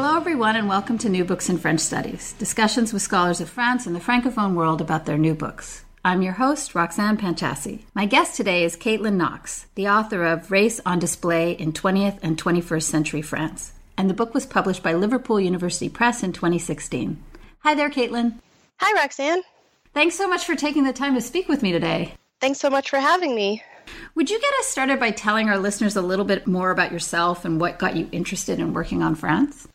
Hello, everyone, and welcome to New Books in French Studies discussions with scholars of France and the Francophone world about their new books. I'm your host, Roxanne Panchasi. My guest today is Katelyn Knox, the author of Race on Display in 20th and 21st Century France. And the book was published by Liverpool University Press in 2016. Hi there, Katelyn. Hi, Roxanne. Thanks so much for taking the time to speak with me today. Thanks so much for having me. Would you get us started by telling our listeners a little bit more about yourself and what got you interested in working on France?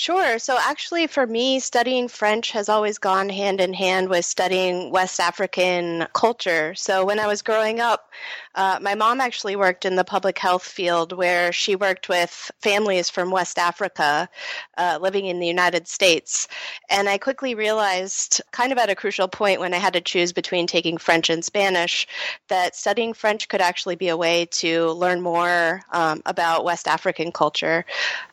Sure. So, actually, for me, studying French has always gone hand in hand with studying West African culture. So, when I was growing up, uh, my mom actually worked in the public health field where she worked with families from West Africa uh, living in the United States. And I quickly realized, kind of at a crucial point when I had to choose between taking French and Spanish, that studying French could actually be a way to learn more um, about West African culture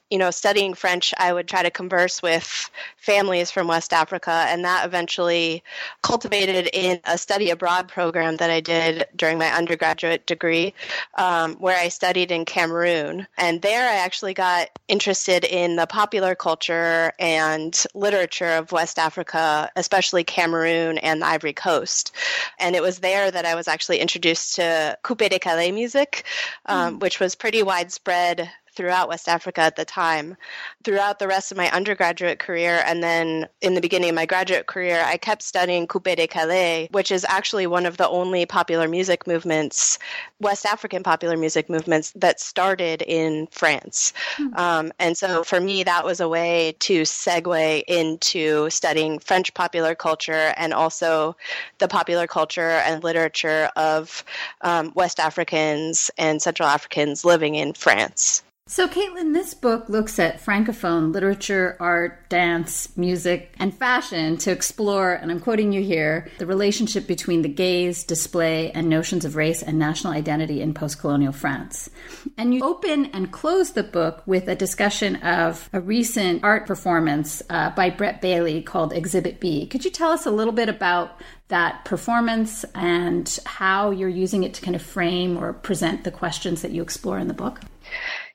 you know, studying French, I would try to converse with families from West Africa, and that eventually cultivated in a study abroad program that I did during my undergraduate degree, um, where I studied in Cameroon. And there I actually got interested in the popular culture and literature of West Africa, especially Cameroon and the Ivory Coast. And it was there that I was actually introduced to Coupé-Décalé music, um, mm. which was pretty widespread throughout West Africa at the time. Throughout the rest of my undergraduate career, and then in the beginning of my graduate career, I kept studying Coupé-Décalé, which is actually one of the only popular music movements, West African popular music movements, that started in France. Hmm. Um, and so for me, that was a way to segue into studying French popular culture and also the popular culture and literature of um, West Africans and Central Africans living in France. So, Katelyn, this book looks at Francophone literature, art, dance, music, and fashion to explore, and I'm quoting you here, the relationship between the gaze, display, and notions of race and national identity in post colonial France. And you open and close the book with a discussion of a recent art performance uh, by Brett Bailey called Exhibit B. Could you tell us a little bit about that performance and how you're using it to kind of frame or present the questions that you explore in the book?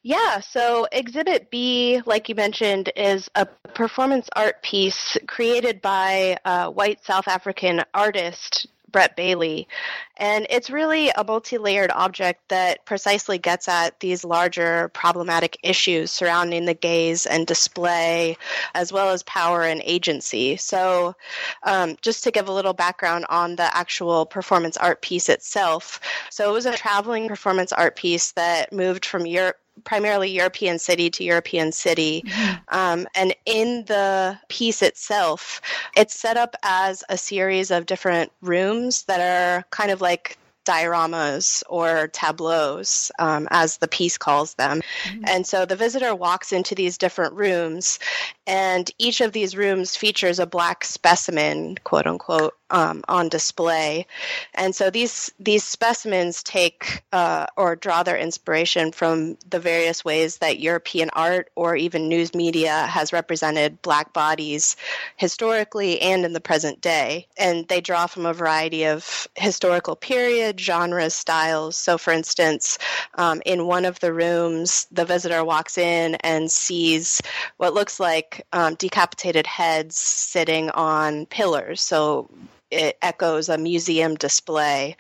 Yeah, so Exhibit B, like you mentioned, is a performance art piece created by a white South African artist, Brett Bailey. And it's really a multi layered object that precisely gets at these larger problematic issues surrounding the gaze and display, as well as power and agency. So, um, just to give a little background on the actual performance art piece itself. So, it was a traveling performance art piece that moved from Europe primarily European city to European city. Mm-hmm. Um, and in the piece itself, it's set up as a series of different rooms that are kind of like dioramas or tableaus, um, as the piece calls them. Mm-hmm. And so the visitor walks into these different rooms, and each of these rooms features a black specimen, quote unquote, um, on display. And so these these specimens take uh, or draw their inspiration from the various ways that European art or even news media has represented black bodies historically and in the present day. And they draw from a variety of historical period, genres, styles. So, for instance, um, in one of the rooms, the visitor walks in and sees what looks like um, decapitated heads sitting on pillars. So it echoes a museum display.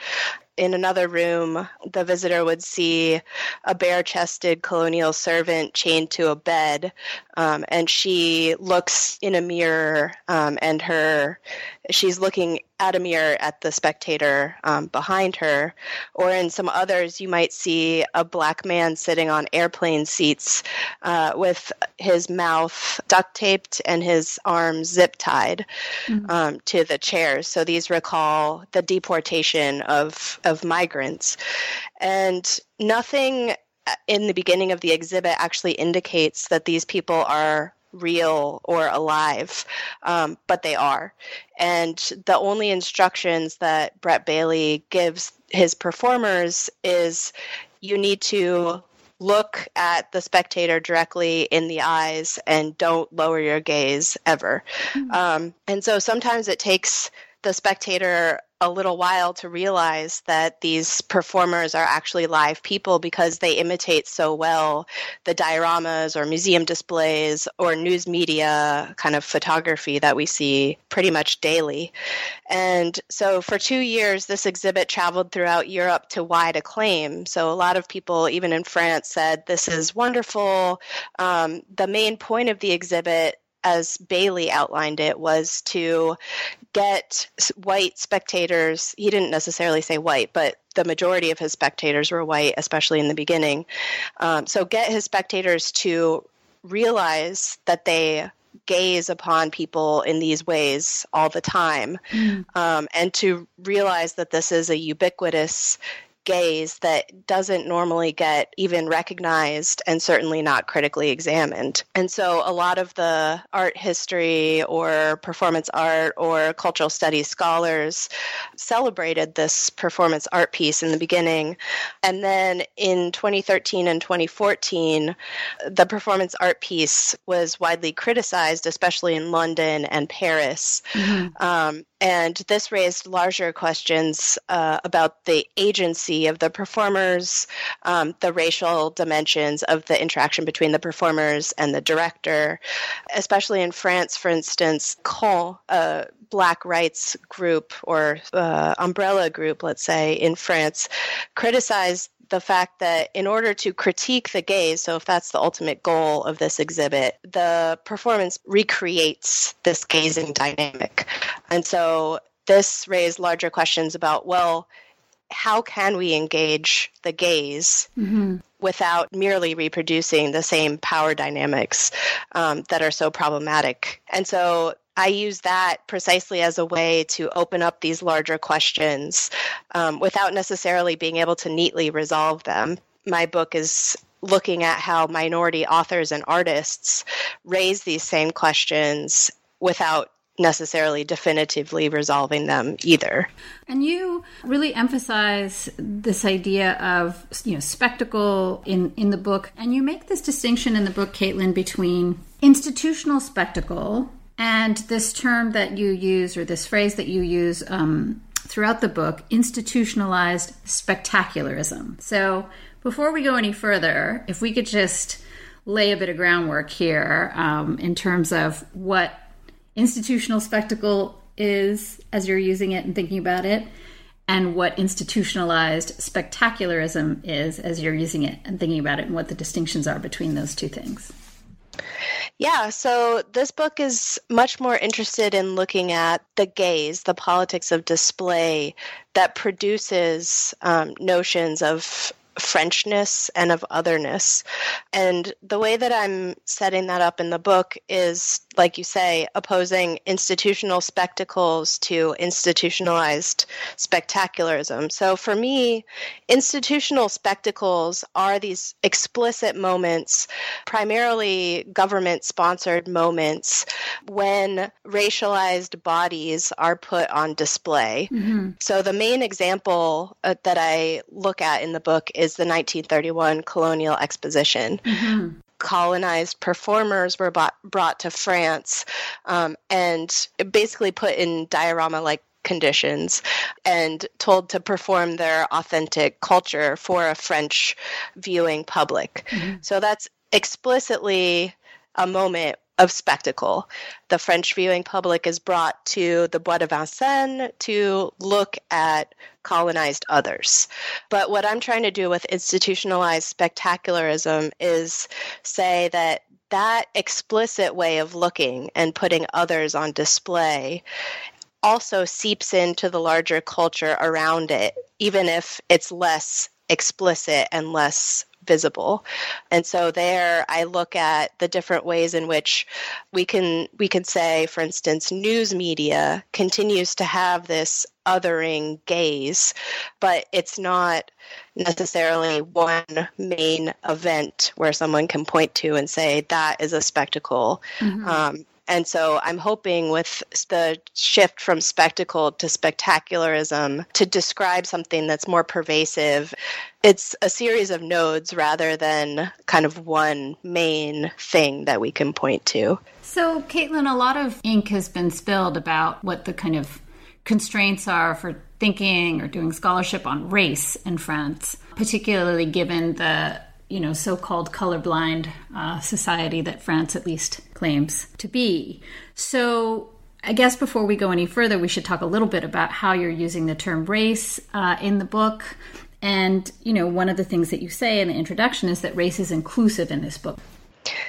In another room, the visitor would see a bare chested colonial servant chained to a bed, um, and she looks in a mirror, um, and her she's looking at a mirror at the spectator um, behind her. Or in some others, you might see a black man sitting on airplane seats uh, with his mouth duct taped and his arms zip tied mm-hmm. um, to the chairs. So these recall the deportation of, of migrants. And nothing in the beginning of the exhibit actually indicates that these people are real or alive, um, but they are. And the only instructions that Brett Bailey gives his performers is you need to look at the spectator directly in the eyes and don't lower your gaze ever. Mm-hmm. Um, and so sometimes it takes the spectator a little while to realize that these performers are actually live people because they imitate so well the dioramas or museum displays or news media kind of photography that we see pretty much daily. And so for two years, this exhibit traveled throughout Europe to wide acclaim. So a lot of people, even in France, said, This is wonderful. Um, the main point of the exhibit as Bailey outlined it, was to get white spectators. He didn't necessarily say white, but the majority of his spectators were white, especially in the beginning. Um, so, get his spectators to realize that they gaze upon people in these ways all the time mm. um, and to realize that this is a ubiquitous gaze that doesn't normally get even recognized and certainly not critically examined. And so a lot of the art history or performance art or cultural studies scholars celebrated this performance art piece in the beginning. And then in 2013 and 2014, the performance art piece was widely criticized, especially in London and Paris. Mm-hmm. Um, and this raised larger questions uh, about the agency of the performers, um, the racial dimensions of the interaction between the performers and the director. Especially in France, for instance, CRAN, a black rights group or uh, umbrella group, let's say, in France, criticized the fact that in order to critique the gaze, so if that's the ultimate goal of this exhibit, the performance recreates this gazing dynamic. And so this raised larger questions about, well, how can we engage the gaze mm-hmm. without merely reproducing the same power dynamics um, that are so problematic? And so I use that precisely as a way to open up these larger questions um, without necessarily being able to neatly resolve them. My book is looking at how minority authors and artists raise these same questions without necessarily definitively resolving them either. And you really emphasize this idea of you know spectacle in in the book, and you make this distinction in the book, Katelyn, between institutional spectacle and this term that you use, or this phrase that you use um, throughout the book, institutionalized spectacularism. So, before we go any further, if we could just lay a bit of groundwork here um, in terms of what institutional spectacle is as you're using it and thinking about it, and what institutionalized spectacularism is as you're using it and thinking about it, and what the distinctions are between those two things. Yeah, so this book is much more interested in looking at the gaze, the politics of display that produces um, notions of Frenchness and of otherness. And the way that I'm setting that up in the book is, like you say, opposing institutional spectacles to institutionalized spectacularism. So for me, institutional spectacles are these explicit moments, primarily government sponsored moments, when racialized bodies are put on display. Mm-hmm. So the main example uh, that I look at in the book is the 1931 Colonial Exposition. Mm-hmm colonized performers were bought, brought to France um, and basically put in diorama like conditions and told to perform their authentic culture for a French viewing public. Mm-hmm. So that's explicitly a moment of spectacle. The French viewing public is brought to the Bois de Vincennes to look at colonized others. But what I'm trying to do with institutionalized spectacularism is say that that explicit way of looking and putting others on display also seeps into the larger culture around it, even if it's less explicit and less visible. And so there I look at the different ways in which we can we can say, for instance, news media continues to have this othering gaze, but it's not necessarily one main event where someone can point to and say that is a spectacle. Mm-hmm. Um, and so I'm hoping with the shift from spectacle to spectacularism to describe something that's more pervasive. It's a series of nodes rather than kind of one main thing that we can point to. So, Katelyn, a lot of ink has been spilled about what the kind of constraints are for thinking or doing scholarship on race in France, particularly given the you know so-called colorblind uh, society that France at least claims to be. So. I guess before we go any further, we should talk a little bit about how you're using the term race uh, in the book. And, you know, one of the things that you say in the introduction is that race is inclusive in this book.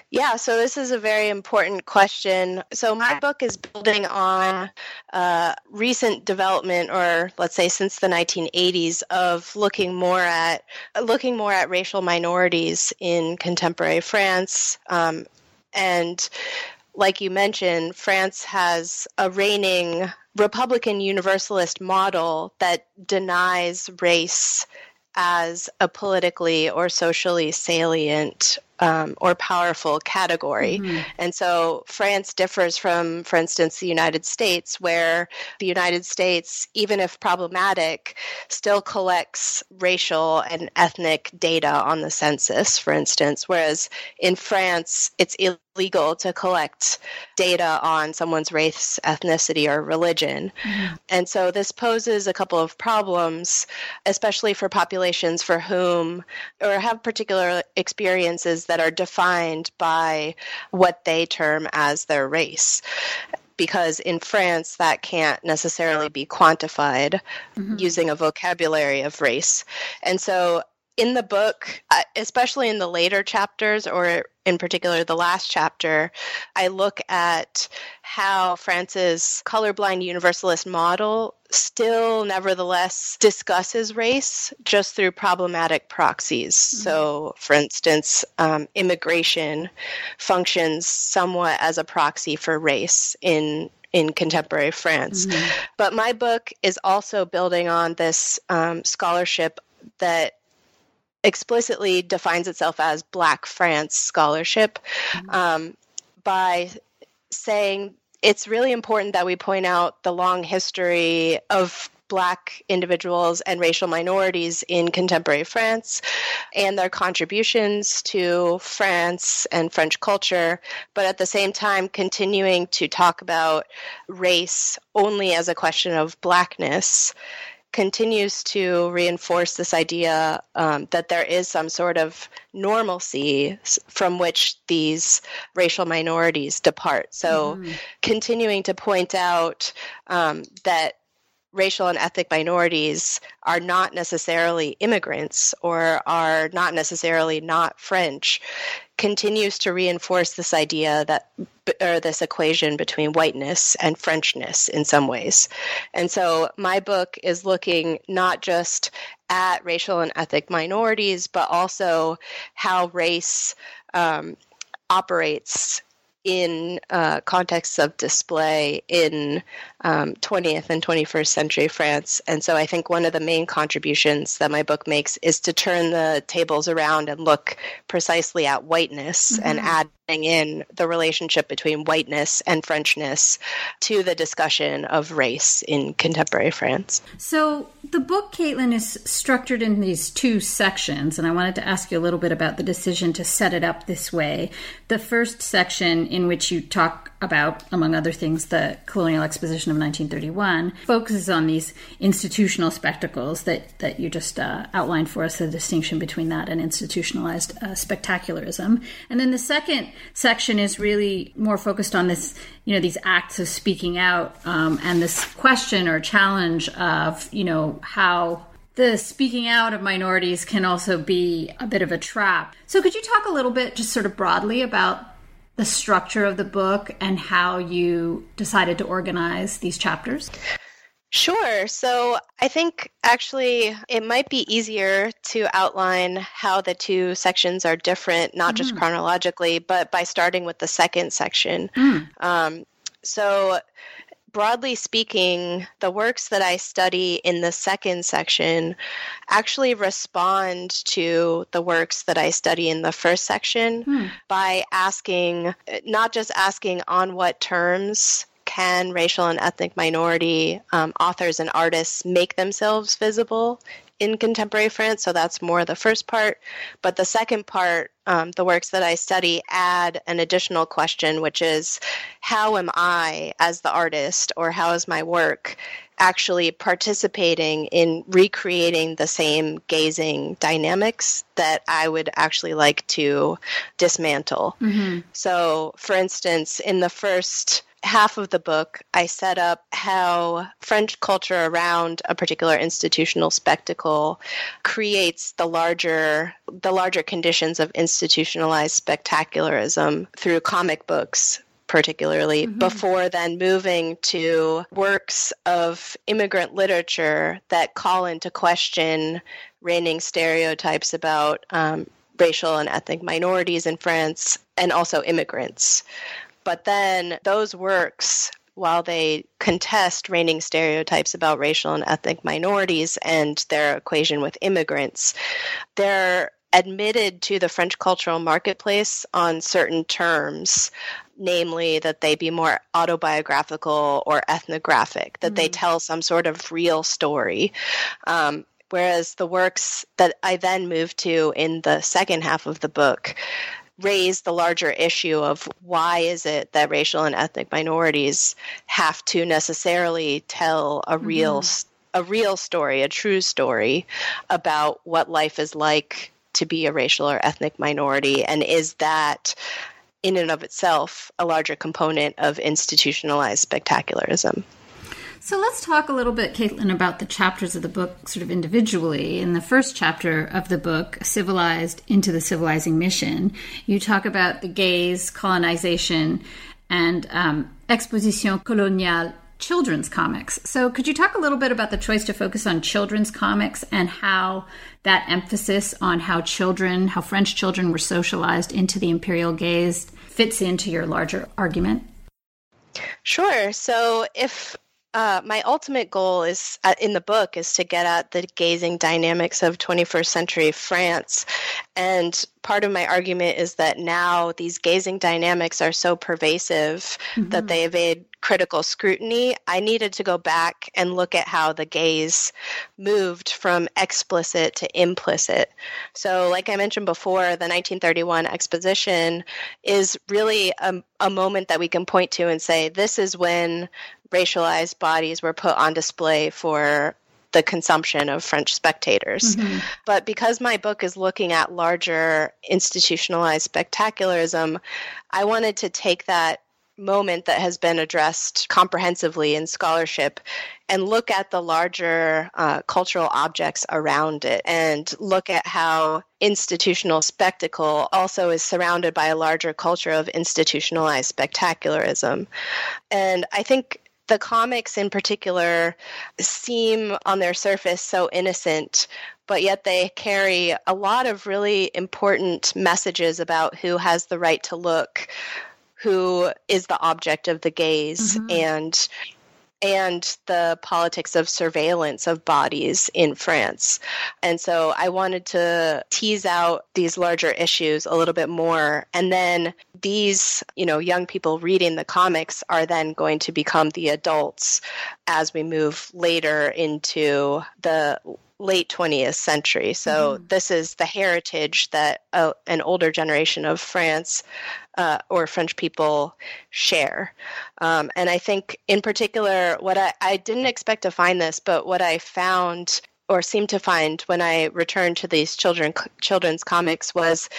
Yeah, so this is a very important question. So my book is building on uh, recent development, or let's say since the 1980s, of looking more at looking more at racial minorities in contemporary France, um, and like you mentioned, France has a reigning Republican Universalist model that denies race as a politically or socially salient um, or powerful category. Mm-hmm. And so France differs from, for instance, the United States, where the United States, even if problematic, still collects racial and ethnic data on the census, for instance, whereas in France, it's illegal to collect data on someone's race, ethnicity, or religion. Mm-hmm. And so this poses a couple of problems, especially for populations for whom or have particular experiences that are defined by what they term as their race because in France that can't necessarily be quantified mm-hmm. using a vocabulary of race. And so in the book, uh, especially in the later chapters, or in particular the last chapter, I look at how France's colorblind universalist model still nevertheless discusses race just through problematic proxies. Mm-hmm. So, for instance, um, immigration functions somewhat as a proxy for race in in contemporary France. Mm-hmm. But my book is also building on this um, scholarship that explicitly defines itself as Black France scholarship mm-hmm. um, by saying it's really important that we point out the long history of Black individuals and racial minorities in contemporary France and their contributions to France and French culture, but at the same time continuing to talk about race only as a question of Blackness continues to reinforce this idea um, that there is some sort of normalcy from which these racial minorities depart. So, mm. continuing to point out um, that racial and ethnic minorities are not necessarily immigrants or are not necessarily not French continues to reinforce this idea that or this equation between whiteness and Frenchness in some ways. And so my book is looking not just at racial and ethnic minorities, but also how race um, operates in uh, contexts of display in um, 20th and 21st century France. And so I think one of the main contributions that my book makes is to turn the tables around and look precisely at whiteness mm-hmm. and adding in the relationship between whiteness and Frenchness to the discussion of race in contemporary France. So, the book, Katelyn, is structured in these two sections, and I wanted to ask you a little bit about the decision to set it up this way. The first section, in which you talk about, among other things, the colonial exposition of 1931, focuses on these institutional spectacles that, that you just uh, outlined for us, the distinction between that and institutionalized uh, spectacularism. And then the second section is really more focused on this, you know, these acts of speaking out um, and this question or challenge of, you know, how the speaking out of minorities can also be a bit of a trap. So, could you talk a little bit, just sort of broadly, about the structure of the book and how you decided to organize these chapters? Sure. So I think actually it might be easier to outline how the two sections are different, not mm. just chronologically, but by starting with the second section. Mm. Um, so broadly speaking, the works that I study in the second section actually respond to the works that I study in the first section hmm. by asking, not just asking on what terms can racial and ethnic minority um, authors and artists make themselves visible in contemporary France. So that's more the first part. But the second part, um, the works that I study add an additional question, which is how am I, as the artist, or how is my work actually participating in recreating the same gazing dynamics that I would actually like to dismantle? Mm-hmm. So, for instance, in the first half of the book, I set up how French culture around a particular institutional spectacle creates the larger the larger conditions of institutionalized spectacularism through comic books particularly mm-hmm. before then moving to works of immigrant literature that call into question reigning stereotypes about um, racial and ethnic minorities in France and also immigrants. But then those works, while they contest reigning stereotypes about racial and ethnic minorities and their equation with immigrants, they're admitted to the French cultural marketplace on certain terms, namely that they be more autobiographical or ethnographic, that mm-hmm. they tell some sort of real story. Um, whereas the works that I then moved to in the second half of the book raise the larger issue of why is it that racial and ethnic minorities have to necessarily tell a real mm-hmm. a real story, a true story about what life is like to be a racial or ethnic minority and is that in and of itself a larger component of institutionalized spectacularism. So let's talk a little bit, Katelyn, about the chapters of the book sort of individually. In the first chapter of the book, Civilized into the Civilizing Mission, you talk about the gaze, colonization, and um, Exposition Coloniale children's comics. So, could you talk a little bit about the choice to focus on children's comics and how that emphasis on how children, how French children were socialized into the imperial gaze fits into your larger argument? Sure. So, if uh, my ultimate goal is uh, in the book is to get at the gazing dynamics of 21st century France. And part of my argument is that now these gazing dynamics are so pervasive mm-hmm. that they evade critical scrutiny, I needed to go back and look at how the gaze moved from explicit to implicit. So, like I mentioned before, the 1931 exposition is really a, a moment that we can point to and say, this is when racialized bodies were put on display for the consumption of French spectators. Mm-hmm. But because my book is looking at larger institutionalized spectacularism, I wanted to take that moment that has been addressed comprehensively in scholarship and look at the larger uh, cultural objects around it and look at how institutional spectacle also is surrounded by a larger culture of institutionalized spectacularism. And I think the comics in particular seem on their surface so innocent but yet they carry a lot of really important messages about who has the right to look who is the object of the gaze mm-hmm. and and the politics of surveillance of bodies in France. And so I wanted to tease out these larger issues a little bit more. And then these, you know, young people reading the comics are then going to become the adults as we move later into the late 20th century. So mm-hmm. this is the heritage that uh, an older generation of France uh, or French people share. Um, and I think, in particular, what I, I didn't expect to find this, but what I found or seemed to find when I returned to these children children's comics was,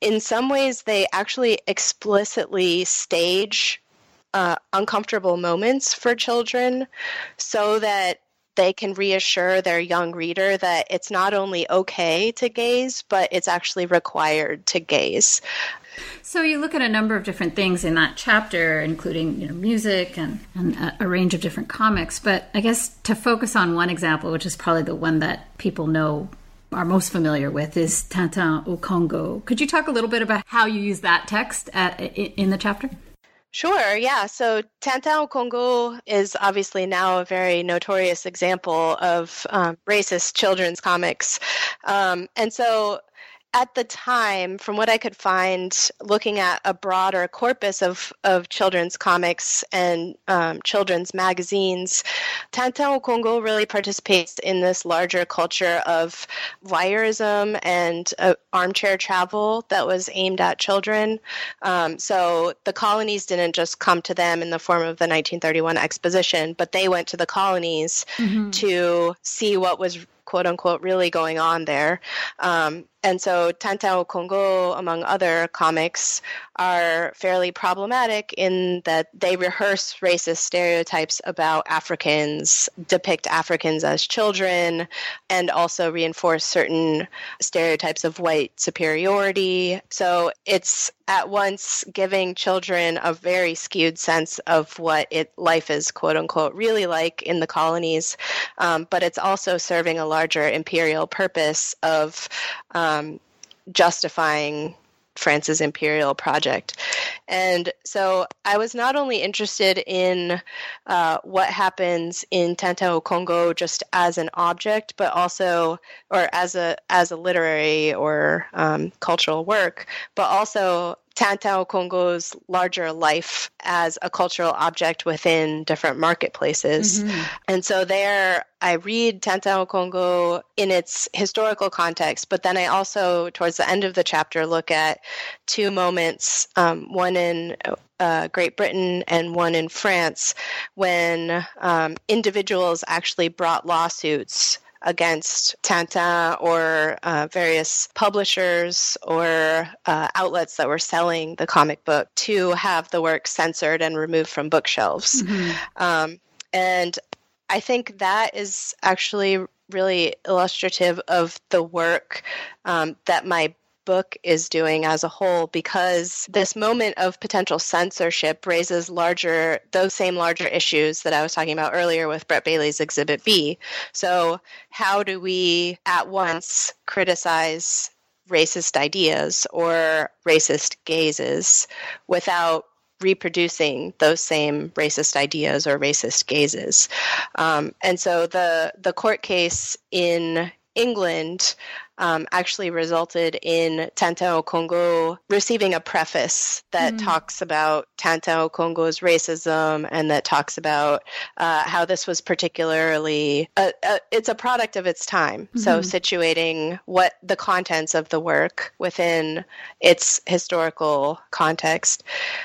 in some ways, they actually explicitly stage uh, uncomfortable moments for children, so that they can reassure their young reader that it's not only okay to gaze, but it's actually required to gaze. So you look at a number of different things in that chapter, including you know music and, and a, a range of different comics. But I guess to focus on one example, which is probably the one that people know are most familiar with, is Tintin au Congo. Could you talk a little bit about how you use that text at, in the chapter? Sure, yeah. So Tintin Congo is obviously now a very notorious example of um, racist children's comics. Um, and so at the time, from what I could find, looking at a broader corpus of, of children's comics and um, children's magazines, Tintin au Congo really participates in this larger culture of voyeurism and uh, armchair travel that was aimed at children. Um, so the colonies didn't just come to them in the form of the 1931 exposition, but they went to the colonies mm-hmm. to see what was quote unquote really going on there. Um, and so Tintin au Congo, among other comics, are fairly problematic in that they rehearse racist stereotypes about Africans, depict Africans as children, and also reinforce certain stereotypes of white superiority. So it's at once giving children a very skewed sense of what it life is quote unquote really like in the colonies um, but it's also serving a larger imperial purpose of um, justifying France's imperial project. And so I was not only interested in uh, what happens in Tintin au Congo just as an object, but also, or as a as a literary or um, cultural work, but also Tintin au Congo's larger life as a cultural object within different marketplaces. Mm-hmm. And so there, I read Tintin au Congo in its historical context, but then I also, towards the end of the chapter, look at two moments um, one in uh, Great Britain and one in France when um, individuals actually brought lawsuits against Tintin or uh, various publishers or uh, outlets that were selling the comic book to have the work censored and removed from bookshelves. Mm-hmm. Um, and I think that is actually really illustrative of the work um, that my book is doing as a whole because this moment of potential censorship raises larger those same larger issues that I was talking about earlier with Brett Bailey's exhibit B. So how do we at once criticize racist ideas or racist gazes without reproducing those same racist ideas or racist gazes. Um, and so the the court case in England um, actually resulted in Tintin au Congo receiving a preface that mm. talks about Tintin au Congo's racism and that talks about uh, how this was particularly a, a, it's a product of its time. Mm-hmm. So situating what the contents of the work within its historical context,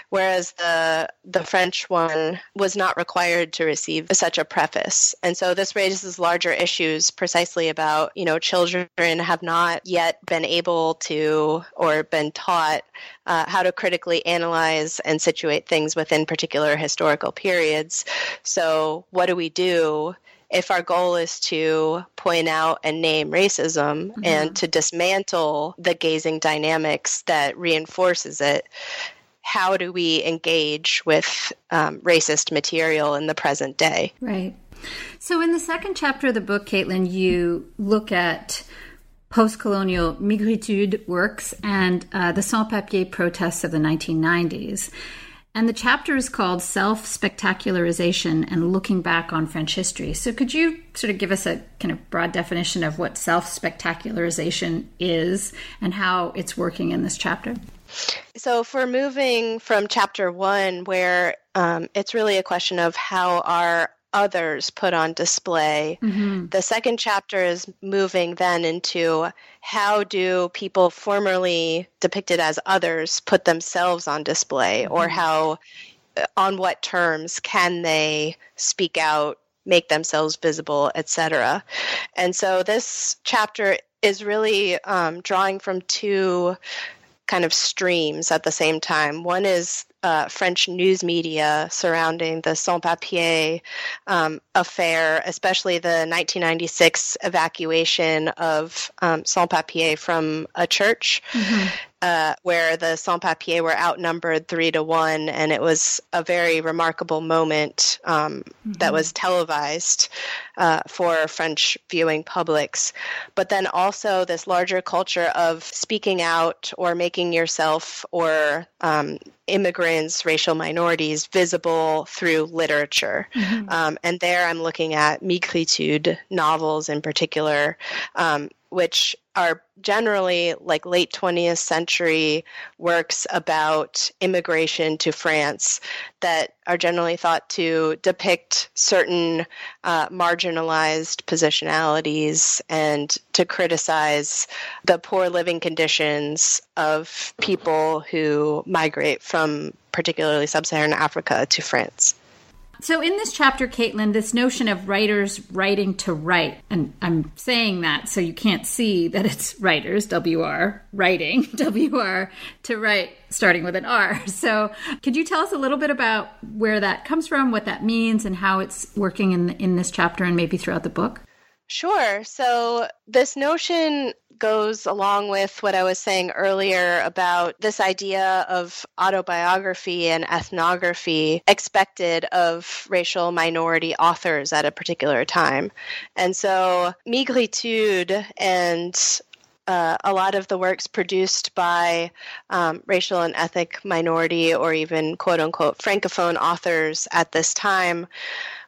whereas the the French one was not required to receive such a preface, and so this raises larger issues precisely about you know children have have not yet been able to or been taught uh, how to critically analyze and situate things within particular historical periods. So, what do we do? If our goal is to point out and name racism mm-hmm. and to dismantle the gazing dynamics that reinforces it, how do we engage with um, racist material in the present day? Right. So, in the second chapter of the book, Katelyn, you look at post colonial migritude works and uh, the sans papier protests of the 1990s. And the chapter is called Self Spectacularization and Looking Back on French History. So, could you sort of give us a kind of broad definition of what self spectacularization is and how it's working in this chapter? So, for moving from chapter one, where um, it's really a question of how our others put on display. Mm-hmm. The second chapter is moving then into how do people formerly depicted as others put themselves on display, mm-hmm. or how, uh, on what terms can they speak out, make themselves visible, etc. And so this chapter is really um, drawing from two kind of streams at the same time. One is uh, French news media surrounding the sans papier um, affair, especially the 1996 evacuation of um, sans papier from a church. Mm-hmm uh, where the sans papiers were outnumbered three to one, and it was a very remarkable moment um, mm-hmm. that was televised uh, for French viewing publics. But then also this larger culture of speaking out or making yourself or um, immigrants, racial minorities visible through literature. Mm-hmm. Um, and there I'm looking at migritude novels in particular, um, which are generally like late 20th century works about immigration to France that are generally thought to depict certain uh, marginalized positionalities and to criticize the poor living conditions of people who migrate from particularly sub Saharan Africa to France. So, in this chapter, Katelyn, this notion of writers writing to write, and I'm saying that so you can't see that it's writers, WR, writing, WR, to write, starting with an R. So, could you tell us a little bit about where that comes from, what that means, and how it's working in, in this chapter and maybe throughout the book? Sure. So, this notion goes along with what I was saying earlier about this idea of autobiography and ethnography expected of racial minority authors at a particular time. And so, Migritude and uh, a lot of the works produced by um, racial and ethnic minority or even quote unquote francophone authors at this time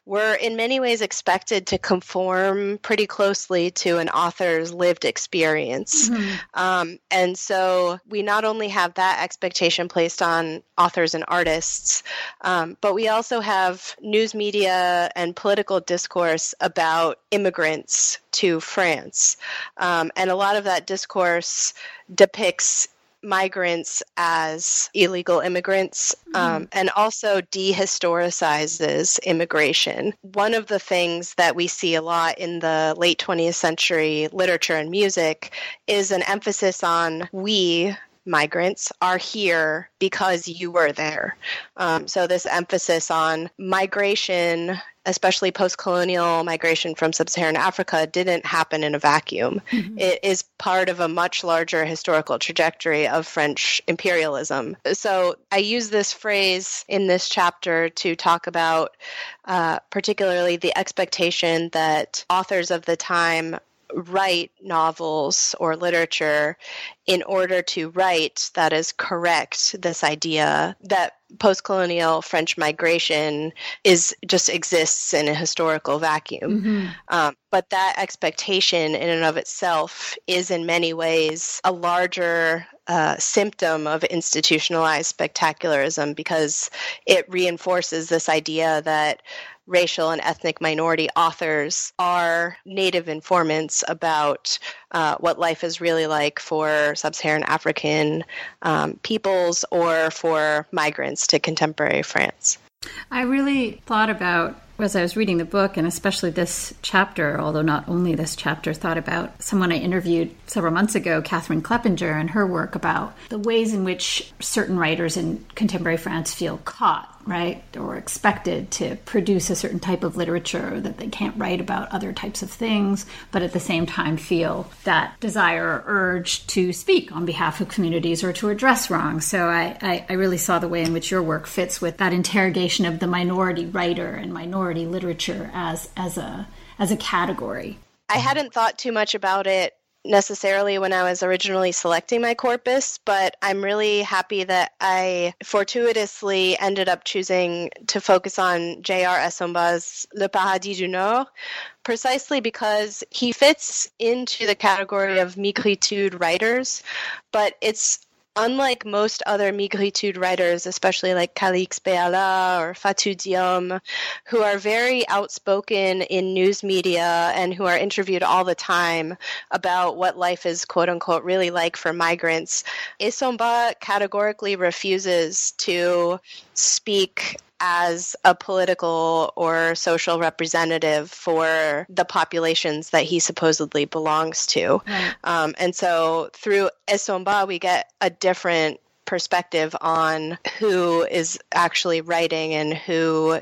were in many ways expected to conform pretty closely to an author's lived experience. Mm-hmm. Um, and so we not only have that expectation placed on authors and artists, um, but we also have news media and political discourse about immigrants to France. Um, and a lot of that discourse depicts migrants as illegal immigrants mm. um, and also dehistoricizes immigration. One of the things that we see a lot in the late 20th century literature and music is an emphasis on we migrants are here because you were there. Um, so, this emphasis on migration, especially post colonial migration from sub Saharan Africa, didn't happen in a vacuum. Mm-hmm. It is part of a much larger historical trajectory of French imperialism. So, I use this phrase in this chapter to talk about uh, particularly the expectation that authors of the time write novels or literature in order to write that is correct this idea that post-colonial french migration is just exists in a historical vacuum mm-hmm. um, but that expectation in and of itself is in many ways a larger uh, symptom of institutionalized spectacularism because it reinforces this idea that racial and ethnic minority authors are native informants about uh, what life is really like for sub Saharan African um, peoples or for migrants to contemporary France. I really thought about as I was reading the book, and especially this chapter, although not only this chapter, thought about someone I interviewed several months ago, Kathryn Kleppinger, and her work about the ways in which certain writers in contemporary France feel caught right, or expected to produce a certain type of literature that they can't write about other types of things, but at the same time feel that desire or urge to speak on behalf of communities or to address wrong. So I, I, I really saw the way in which your work fits with that interrogation of the minority writer and minority literature as as a as a category. I hadn't thought too much about it necessarily when I was originally selecting my corpus, but I'm really happy that I fortuitously ended up choosing to focus on J.R. Essomba's Le Paradis du Nord, precisely because he fits into the category of migritude writers, but it's unlike most other migritude writers, especially like Calixthe Beyala or Fatou Diome, who are very outspoken in news media and who are interviewed all the time about what life is quote unquote really like for migrants, Essomba categorically refuses to speak as a political or social representative for the populations that he supposedly belongs to. Right. Um, and so through Essomba, we get a different perspective on who is actually writing and who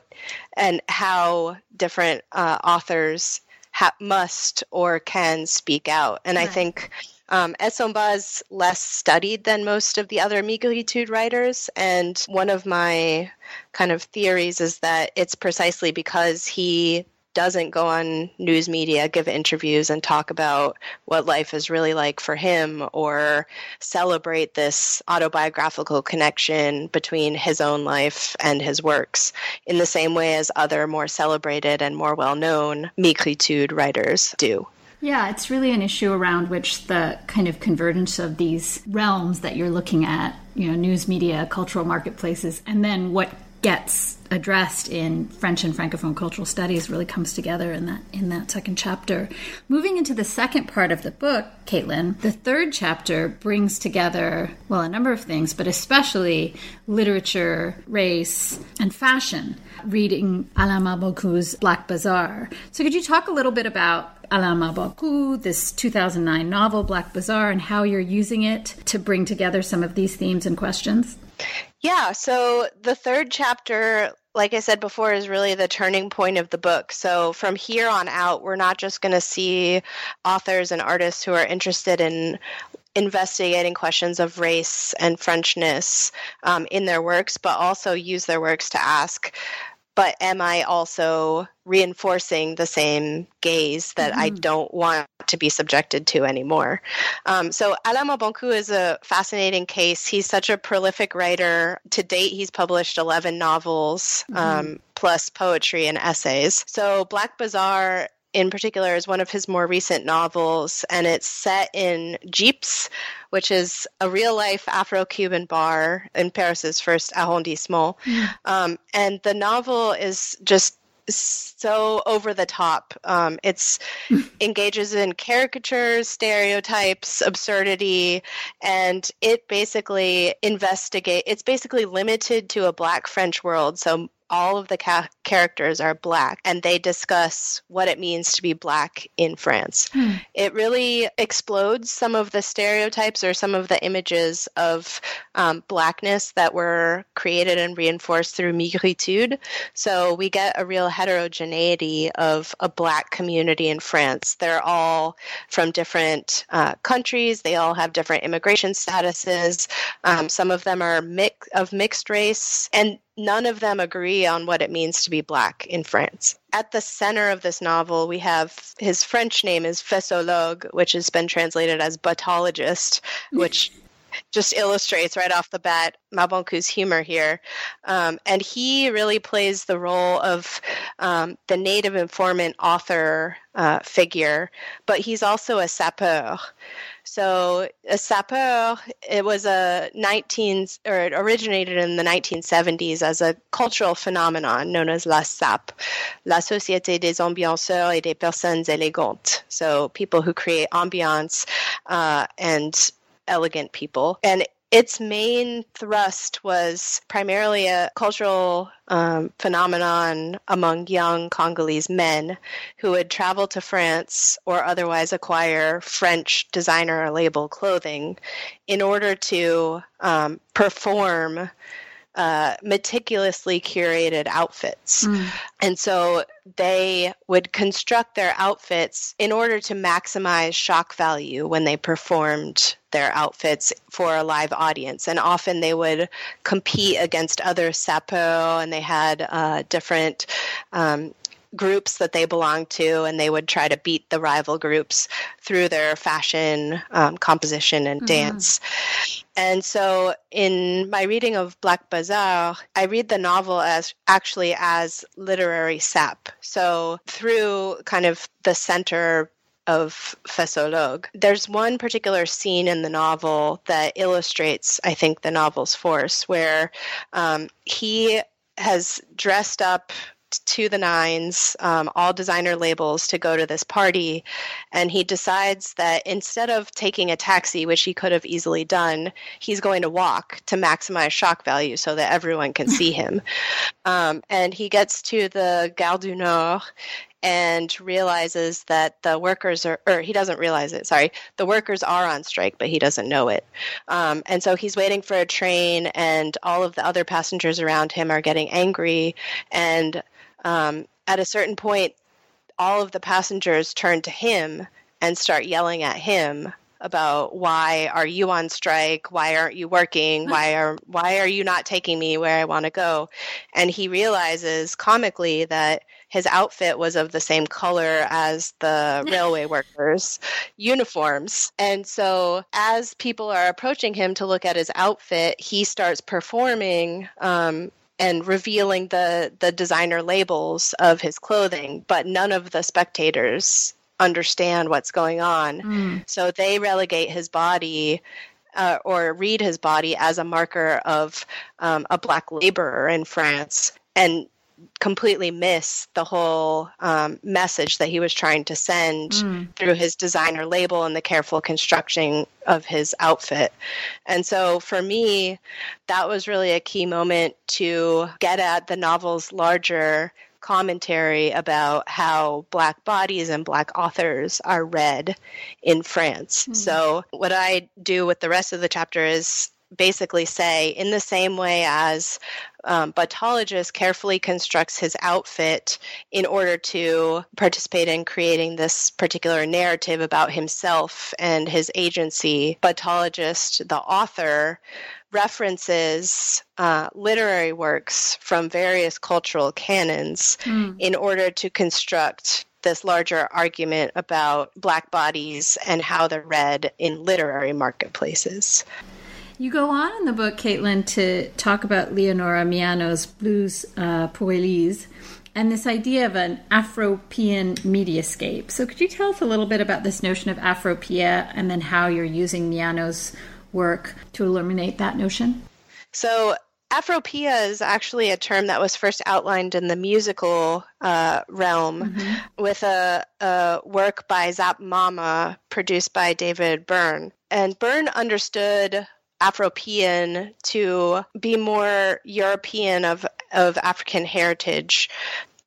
and how different uh, authors ha- must or can speak out. And right. I think um, is less studied than most of the other migritude writers, and one of my kind of theories is that it's precisely because he doesn't go on news media, give interviews, and talk about what life is really like for him or celebrate this autobiographical connection between his own life and his works in the same way as other more celebrated and more well known migritude writers do. Yeah, it's really an issue around which the kind of convergence of these realms that you're looking at, you know, news media, cultural marketplaces, and then what gets addressed in French and Francophone cultural studies really comes together in that in that second chapter. Moving into the second part of the book, Katelyn, the third chapter brings together well a number of things, but especially literature, race, and fashion. Reading Alain Mabanckou's Black Bazaar. So could you talk a little bit about Alain Mabanckou, this 2009 novel Black Bazaar, and how you're using it to bring together some of these themes and questions? Yeah, so the third chapter, like I said before, is really the turning point of the book. So from here on out, we're not just going to see authors and artists who are interested in investigating questions of race and Frenchness um, in their works, but also use their works to ask but am I also reinforcing the same gaze that mm-hmm. I don't want to be subjected to anymore? Um, so Alain Mabanckou is a fascinating case. He's such a prolific writer. To date, he's published 11 novels. Mm-hmm. Um, plus poetry and essays. So Black Bazaar in particular is one of his more recent novels, and it's set in Jip's, which is a real life Afro Cuban bar in Paris's first arrondissement. Mm. Um, and the novel is just so over the top. Um, it's engages in caricatures, stereotypes, absurdity, and it basically investigate. It's basically limited to a Black French world. So all of the ca- characters are black and they discuss what it means to be black in France. Hmm. It really explodes some of the stereotypes or some of the images of um, blackness that were created and reinforced through migritude. So we get a real heterogeneity of a black community in France. They're all from different uh, countries, they all have different immigration statuses. Um, some of them are mix- of mixed race. And none of them agree on what it means to be black in France. At the center of this novel, we have his French name is Fessologue, which has been translated as buttologist, which just illustrates right off the bat Mabanckou's humor here. Um, and he really plays the role of um, the native informant author uh, figure, but he's also a sapeur. So a sapeur, it was a 19 or it originated in the 1970s as a cultural phenomenon known as la SAPE, la Société des ambianceurs et des personnes élégantes. So people who create ambiance uh, and elegant people. And its main thrust was primarily a cultural um, phenomenon among young Congolese men who would travel to France or otherwise acquire French designer or label clothing in order to um, perform uh, meticulously curated outfits. Mm. And so they would construct their outfits in order to maximize shock value when they performed their outfits for a live audience. And often they would compete against other sapeurs and they had uh, different um, groups that they belonged to, and they would try to beat the rival groups through their fashion, um, composition, and mm-hmm. dance. And so, in my reading of Black Bazaar, I read the novel as actually as literary sape. So, through kind of the center of Fessologue. There's one particular scene in the novel that illustrates, I think, the novel's force, where um, he has dressed up to the nines, um, all designer labels to go to this party. And he decides that instead of taking a taxi, which he could have easily done, he's going to walk to maximize shock value so that everyone can see him. Um, and he gets to the Gare du Nord and realizes that the workers are, or he doesn't realize it, sorry, the workers are on strike, but he doesn't know it. Um, and so he's waiting for a train, and all of the other passengers around him are getting angry. And um, at a certain point, all of the passengers turn to him and start yelling at him about why are you on strike? Why aren't you working? Why are why are you not taking me where i want to go? And he realizes comically that his outfit was of the same color as the railway workers' uniforms. And so, as people are approaching him to look at his outfit, he starts performing um, and revealing the the designer labels of his clothing, but none of the spectators understand what's going on. Mm. So they relegate his body uh, or read his body as a marker of um, a black laborer in France and completely miss the whole um, message that he was trying to send mm. through his designer label and the careful construction of his outfit. And so for me, that was really a key moment to get at the novel's larger commentary about how black bodies and black authors are read in France. Mm. So, what I do with the rest of the chapter is basically say, in the same way as um, Buttologist carefully constructs his outfit in order to participate in creating this particular narrative about himself and his agency, Buttologist, the author, references uh, literary works from various cultural canons mm. in order to construct this larger argument about black bodies and how they're read in literary marketplaces. You go on in the book, Katelyn, to talk about Leonora Miano's blues uh, and this idea of an Afropean mediascape. So, could you tell us a little bit about this notion of Afropea and then how you're using Miano's work to illuminate that notion? So, Afropea is actually a term that was first outlined in the musical uh, realm mm-hmm. with a, a, work by Zap Mama produced by David Byrne. And Byrne understood Afropean to be more European of, of African heritage.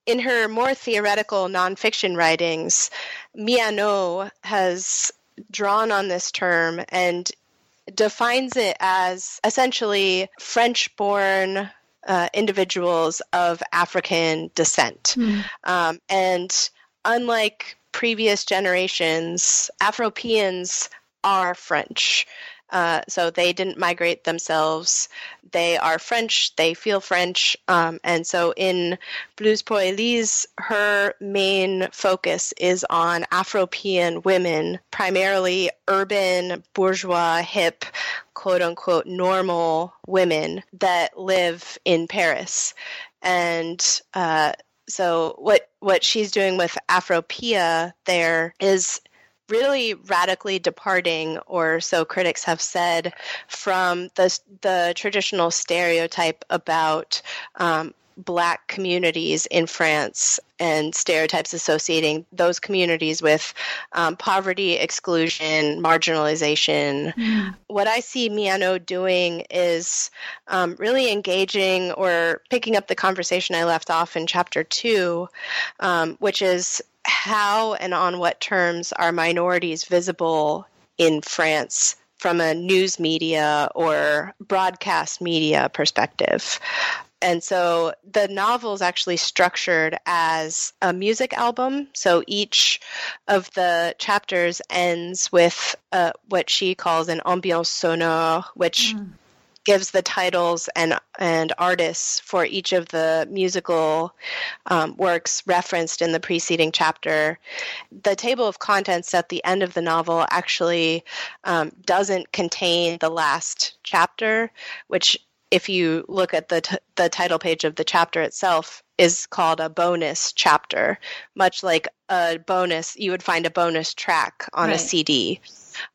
In her more theoretical nonfiction writings, Miano has drawn on this term and defines it as essentially French born uh, individuals of African descent. Mm. Um, and unlike previous generations, Afropeans are French. Uh, so they didn't migrate themselves. They are French. They feel French. Um, and so in Blues pour Élise, her main focus is on Afropean women, primarily urban, bourgeois, hip, quote unquote, normal women that live in Paris. And uh, so what what she's doing with Afropea there is really radically departing, or so critics have said, from the, the traditional stereotype about um, black communities in France and stereotypes associating those communities with um, poverty, exclusion, marginalization. Mm. What I see Miano doing is um, really engaging or picking up the conversation I left off in chapter two, um, which is how and on what terms are minorities visible in France from a news media or broadcast media perspective? And so the novel is actually structured as a music album. So each of the chapters ends with uh, what she calls an ambiance sonore, which mm gives the titles and and artists for each of the musical um, works referenced in the preceding chapter. The table of contents at the end of the novel actually um, doesn't contain the last chapter, which if you look at the t- the title page of the chapter itself is called a bonus chapter much like a bonus you would find a bonus track on right. a cd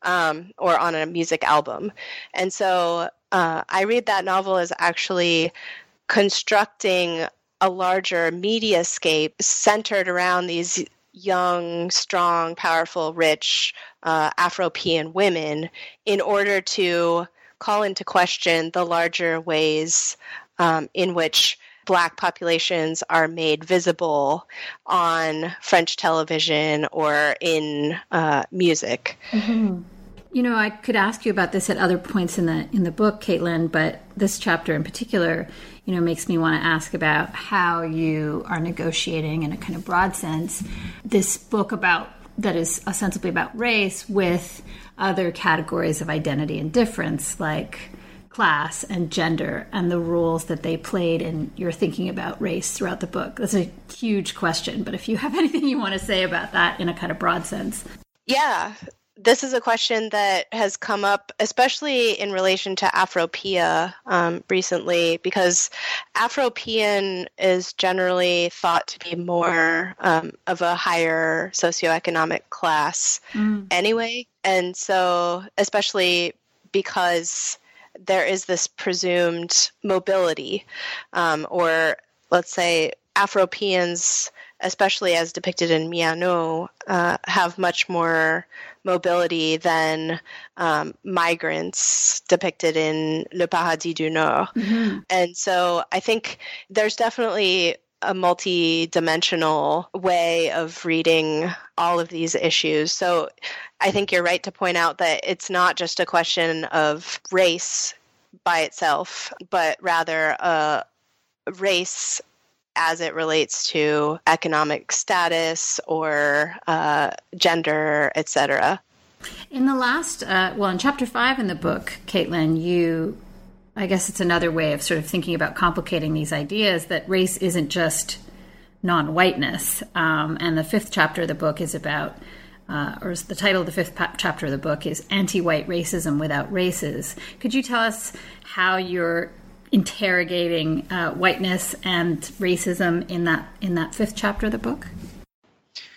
um, or on a music album and so uh, I read that novel as actually constructing a larger mediascape centered around these young, strong, powerful, rich uh, Afropean women in order to call into question the larger ways um, in which Black populations are made visible on French television or in uh, music. Mm-hmm. You know, I could ask you about this at other points in the in the book, Katelyn, but this chapter in particular, you know, makes me want to ask about how you are negotiating in a kind of broad sense this book about that is ostensibly about race with other categories of identity and difference like class and gender and the roles that they played in your thinking about race throughout the book. That's a huge question, but if you have anything you want to say about that in a kind of broad sense. Yeah, this is a question that has come up, especially in relation to Afropea um, recently, because Afropean is generally thought to be more um, of a higher socioeconomic class mm. anyway. And so, especially because there is this presumed mobility, um, or let's say Afropeans especially as depicted in Miano, uh, have much more mobility than um, migrants depicted in Le Paradis du Nord. Mm-hmm. And so I think there's definitely a multi-dimensional way of reading all of these issues. So I think you're right to point out that it's not just a question of race by itself, but rather a race as it relates to economic status or uh, gender, etc. In the last, uh, well, in chapter five in the book, Katelyn, you, I guess it's another way of sort of thinking about complicating these ideas that race isn't just non whiteness. Um, and the fifth chapter of the book is about, uh, or the title of the fifth pa- chapter of the book is Anti White Racism Without Races. Could you tell us how you're interrogating uh, whiteness and racism in that in that fifth chapter of the book?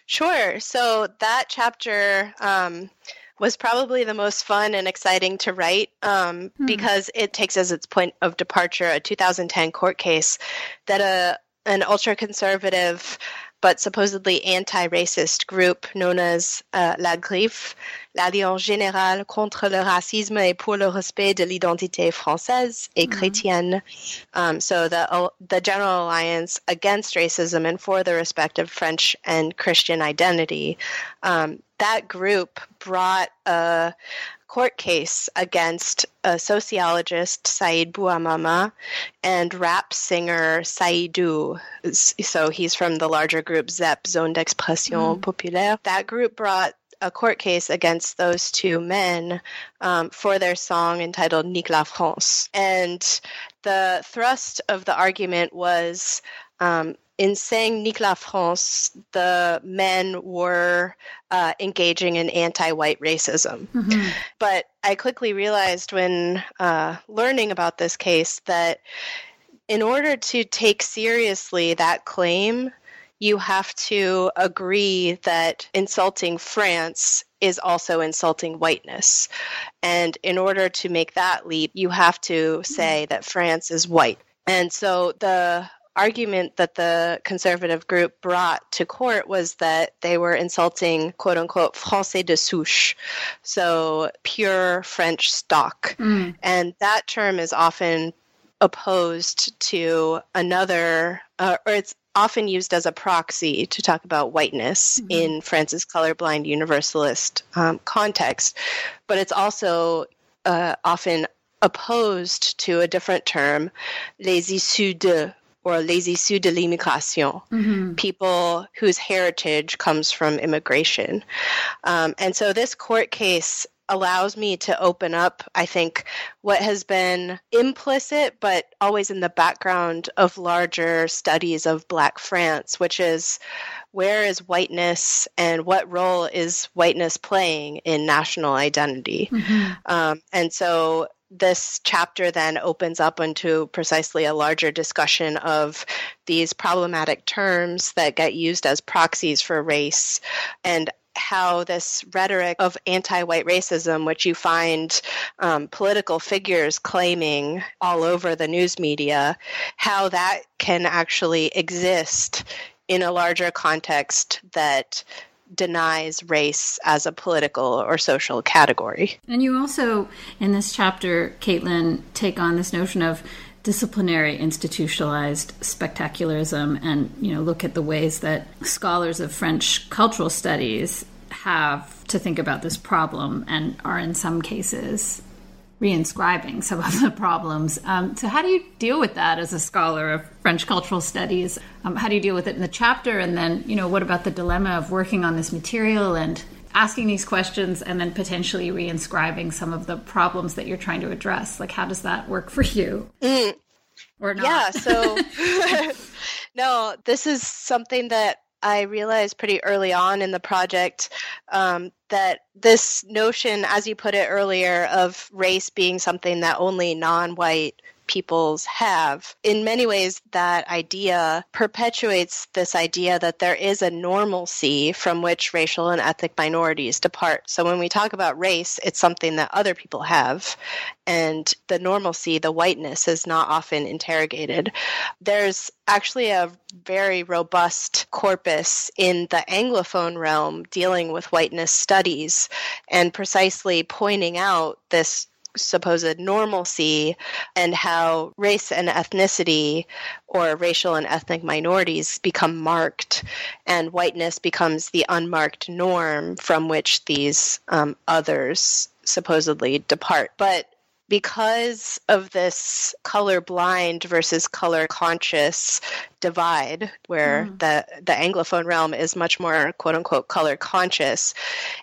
Sure. So that chapter um, was probably the most fun and exciting to write um, hmm. because it takes as its point of departure a 2010 court case that a an ultra conservative but supposedly anti-racist group known as uh, l'AGRIF, l'Alliance générale contre le racisme et pour le respect de l'identité française et mm-hmm. chrétienne. Um, so the uh, the General Alliance against racism and for the respect of French and Christian identity. Um, that group brought a court case against a sociologist, Saïd Bouamama, and rap singer Saïdou. So he's from the larger group ZEP, Zone d'Expression mm. Populaire. That group brought a court case against those two men um, for their song entitled Nique la France. And the thrust of the argument was um, in saying Nique la France, the men were uh, engaging in anti white racism. Mm-hmm. But I quickly realized when uh, learning about this case that in order to take seriously that claim, you have to agree that insulting France is also insulting whiteness. And in order to make that leap, you have to say that France is white. And so the argument that the conservative group brought to court was that they were insulting quote unquote français de souche, so pure French stock. Mm. And that term is often opposed to another, uh, or it's often used as a proxy to talk about whiteness mm-hmm. in France's colorblind universalist um, context. But it's also uh, often opposed to a different term, les issus de, or les issus de l'immigration, mm-hmm. people whose heritage comes from immigration. Um, and so this court case allows me to open up, I think, what has been implicit but always in the background of larger studies of Black France, which is where is whiteness and what role is whiteness playing in national identity? Mm-hmm. Um, and so this chapter then opens up into precisely a larger discussion of these problematic terms that get used as proxies for race and how this rhetoric of anti white racism, which you find um, political figures claiming all over the news media, how that can actually exist in a larger context that denies race as a political or social category. And you also, in this chapter, Katelyn, take on this notion of disciplinary institutionalized spectacularism and you know look at the ways that scholars of french cultural studies have to think about this problem and are in some cases reinscribing some of the problems. Um, so, how do you deal with that as a scholar of French cultural studies? Um, how do you deal with it in the chapter? And then, you know, what about the dilemma of working on this material and asking these questions and then potentially reinscribing some of the problems that you're trying to address? Like, how does that work for you? Mm. Or not? Yeah, so no, this is something that I realized pretty early on in the project um, that this notion, as you put it earlier, of race being something that only non white peoples have. In many ways, that idea perpetuates this idea that there is a normalcy from which racial and ethnic minorities depart. So when we talk about race, it's something that other people have, and the normalcy, the whiteness, is not often interrogated. There's actually a very robust corpus in the Anglophone realm dealing with whiteness studies and precisely pointing out this supposed normalcy and how race and ethnicity or racial and ethnic minorities become marked and whiteness becomes the unmarked norm from which these um, others supposedly depart. But because of this color blind versus color conscious divide where mm. the the anglophone realm is much more quote unquote color conscious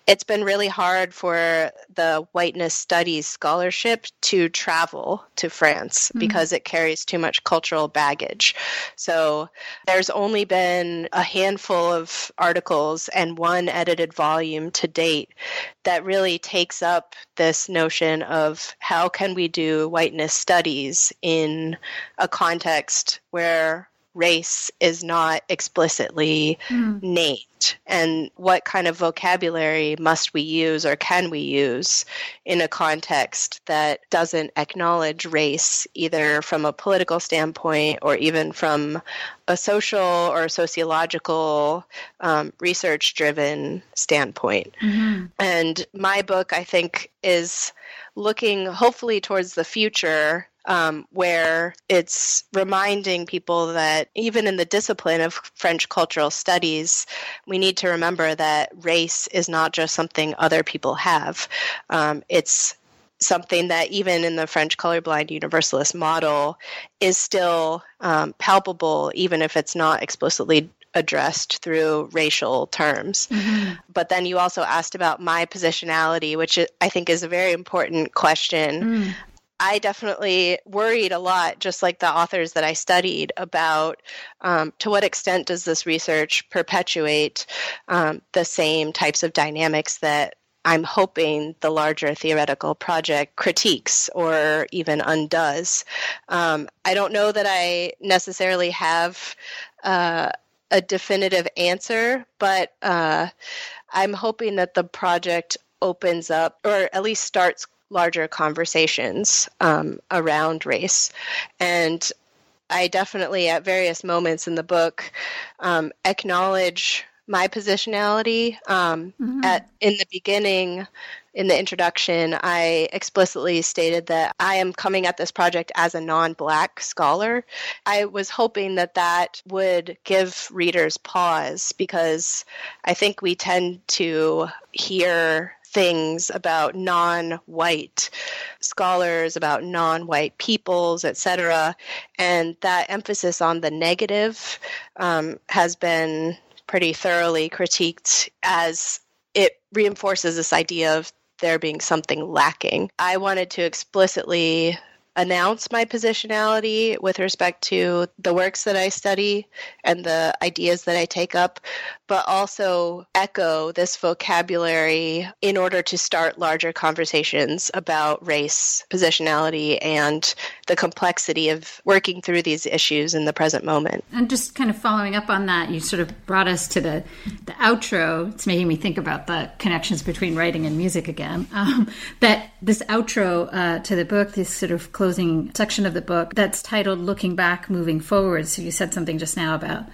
it's been really hard for the whiteness studies scholarship to travel to France mm. because it carries too much cultural baggage so there's only been a handful of articles and one edited volume to date that really takes up this notion of how can we do whiteness studies in a context where race is not explicitly mm. named and what kind of vocabulary must we use or can we use in a context that doesn't acknowledge race either from a political standpoint or even from a social or sociological um, research driven standpoint mm-hmm. and my book i think is looking hopefully towards the future um, where it's reminding people that even in the discipline of French cultural studies, we need to remember that race is not just something other people have. Um, it's something that even in the French colorblind universalist model is still um, palpable, even if it's not explicitly addressed through racial terms. Mm-hmm. But then you also asked about my positionality, which I think is a very important question. Mm. I definitely worried a lot, just like the authors that I studied, about um, to what extent does this research perpetuate um, the same types of dynamics that I'm hoping the larger theoretical project critiques or even undoes. Um, I don't know that I necessarily have uh, a definitive answer, but uh, I'm hoping that the project opens up or at least starts larger conversations um, around race. And I definitely, at various moments in the book, um, acknowledge my positionality. Um, mm-hmm. At in the beginning, in the introduction, I explicitly stated that I am coming at this project as a non-black scholar. I was hoping that that would give readers pause because I think we tend to hear things about non-white scholars, about non-white peoples, etc. And that emphasis on the negative um, has been pretty thoroughly critiqued as it reinforces this idea of there being something lacking. I wanted to explicitly announce my positionality with respect to the works that I study and the ideas that I take up, but also echo this vocabulary in order to start larger conversations about race, positionality, and the complexity of working through these issues in the present moment. And just kind of following up on that, you sort of brought us to the, the outro. It's making me think about the connections between writing and music again. Um, that this outro uh, to the book, this sort of closing section of the book that's titled Looking Back, Moving Forward. So you said something just now about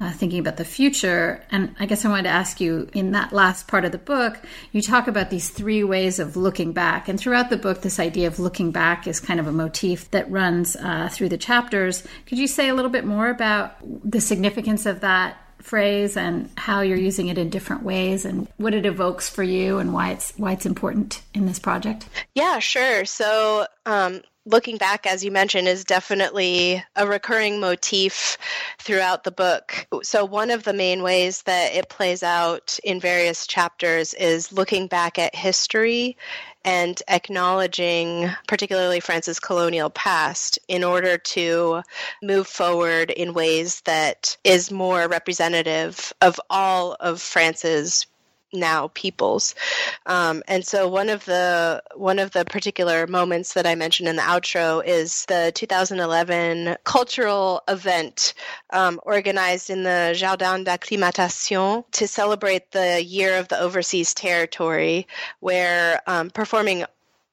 uh, thinking about the future. And I guess I wanted to ask you in that last part of the book, you talk about these three ways of looking back. And throughout the book, this idea of looking back is kind of a motif that runs uh, through the chapters. Could you say a little bit more about the significance of that phrase and how you're using it in different ways and what it evokes for you and why it's why it's important in this project? Yeah, sure. So um, looking back, as you mentioned, is definitely a recurring motif throughout the book. So, one of the main ways that it plays out in various chapters is looking back at history and acknowledging, particularly France's colonial past, in order to move forward in ways that is more representative of all of France's now peoples. Um, and so one of the one of the particular moments that I mentioned in the outro is the 2011 cultural event um, organized in the Jardin d'Acclimatation to celebrate the year of the overseas territory, where um, performing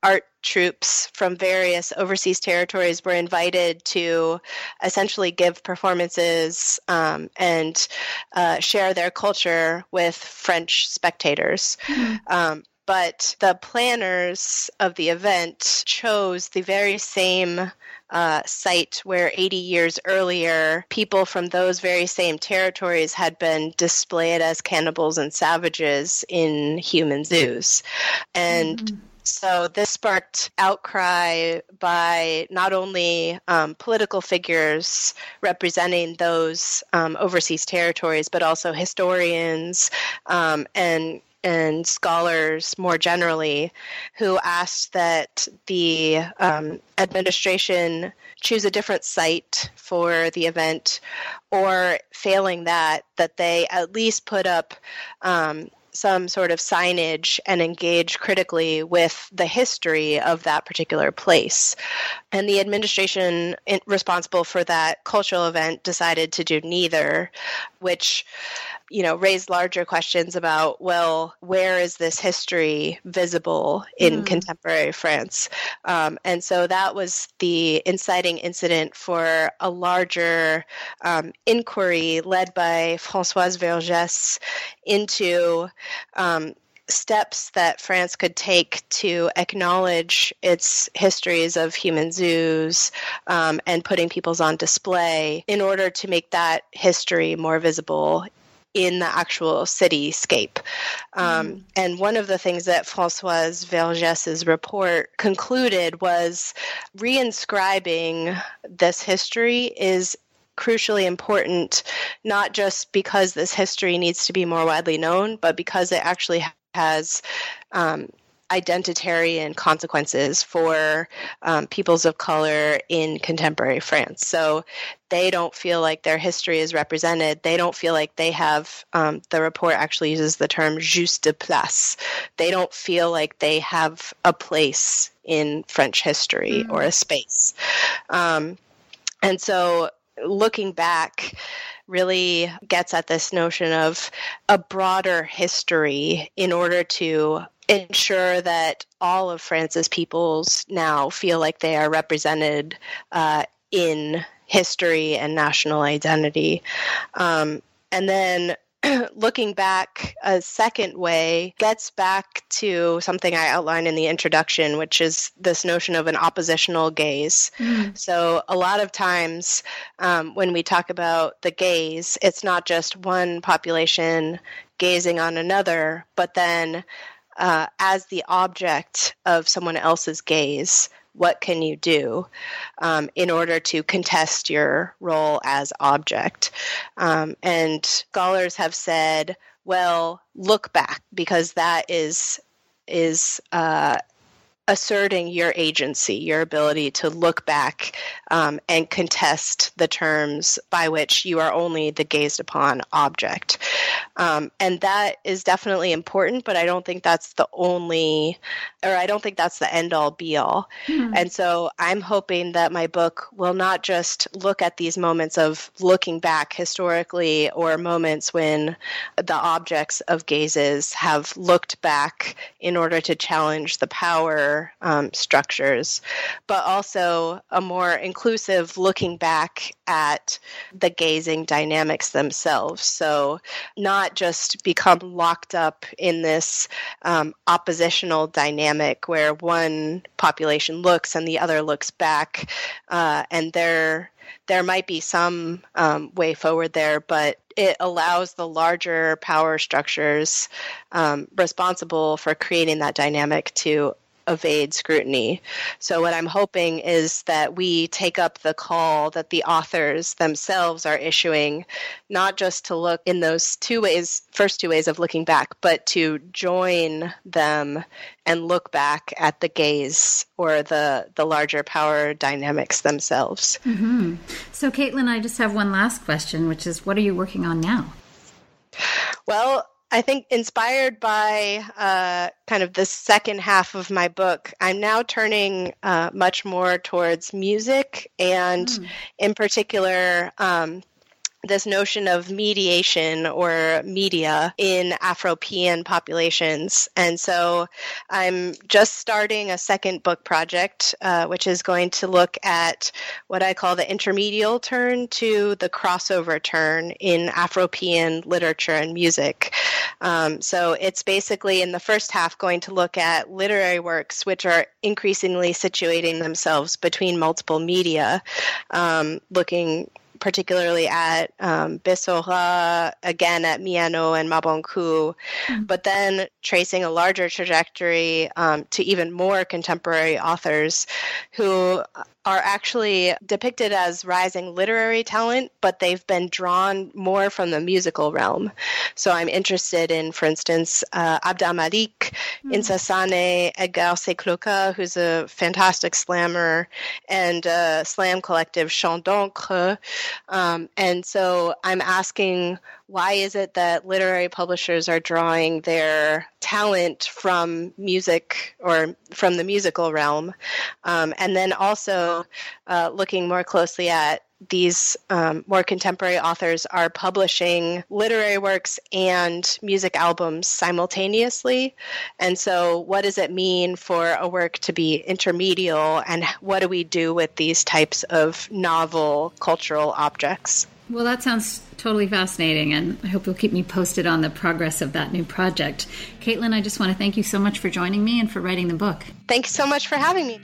art troops from various overseas territories were invited to essentially give performances um, and uh, share their culture with French spectators. Mm-hmm. Um, but the planners of the event chose the very same uh, site where 80 years earlier, people from those very same territories had been displayed as cannibals and savages in human zoos. And mm-hmm so this sparked outcry by not only um, political figures representing those um, overseas territories, but also historians um, and and scholars more generally who asked that the um, administration choose a different site for the event or failing that that they at least put up um, some sort of signage and engage critically with the history of that particular place. And the administration responsible for that cultural event decided to do neither, which you know raised larger questions about well where is this history visible in mm. contemporary france um, and so that was the inciting incident for a larger um, inquiry led by françoise vergès into um, steps that France could take to acknowledge its histories of human zoos um, and putting peoples on display in order to make that history more visible in the actual cityscape. Um, mm. And one of the things that Françoise Vergès's report concluded was reinscribing this history is crucially important, not just because this history needs to be more widely known, but because it actually has um, identitarian consequences for um, peoples of color in contemporary France. So they don't feel like their history is represented. They don't feel like they have, um, the report actually uses the term juste place. They don't feel like they have a place in French history mm-hmm. or a space. Um, and so looking back, really gets at this notion of a broader history in order to ensure that all of France's peoples now feel like they are represented uh, in history and national identity. Um, and then looking back a second way gets back to something I outlined in the introduction, which is this notion of an oppositional gaze. Mm. So, a lot of times um, when we talk about the gaze, it's not just one population gazing on another, but then uh, as the object of someone else's gaze, what can you do um, in order to contest your role as object? Um, and scholars have said, well, look back because that is is uh, asserting your agency, your ability to look back um, and contest the terms by which you are only the gazed upon object. Um, and that is definitely important, but I don't think that's the only, or I don't think that's the end all be all. Mm-hmm. And so I'm hoping that my book will not just look at these moments of looking back historically or moments when the objects of gazes have looked back in order to challenge the power um, structures, but also a more inclusive looking back at the gazing dynamics themselves. So, not just become locked up in this um, oppositional dynamic where one population looks and the other looks back, uh, and there there might be some um, way forward there, but it allows the larger power structures um, responsible for creating that dynamic to evade scrutiny. So, what I'm hoping is that we take up the call that the authors themselves are issuing, not just to look in those two ways, first two ways of looking back, but to join them and look back at the gaze or the, the larger power dynamics themselves. Mm-hmm. So, Katelyn, I just have one last question, which is what are you working on now? Well, I think inspired by uh, kind of the second half of my book, I'm now turning uh, much more towards music and, mm. in particular, um, this notion of mediation or media in Afropean populations. And so I'm just starting a second book project, uh, which is going to look at what I call the intermedial turn to the crossover turn in Afropean literature and music. Um, so it's basically in the first half going to look at literary works which are increasingly situating themselves between multiple media, um, looking particularly at um, Bessora, again at Miano and Mabanckou, mm-hmm. but then tracing a larger trajectory um, to even more contemporary authors who are actually depicted as rising literary talent, but they've been drawn more from the musical realm. So I'm interested in, for instance, uh, Abd al Malik, mm. Insa Sane, Edgar Sekloka, who's a fantastic slammer, and uh, slam collective Chant d'encre. Um, and so I'm asking why is it that literary publishers are drawing their talent from music or from the musical realm? Um, and then also uh, looking more closely at these um, more contemporary authors are publishing literary works and music albums simultaneously. And so, what does it mean for a work to be intermedial, and what do we do with these types of novel cultural objects? Well, that sounds totally fascinating, and I hope you'll keep me posted on the progress of that new project. Katelyn, I just want to thank you so much for joining me and for writing the book. Thanks so much for having me.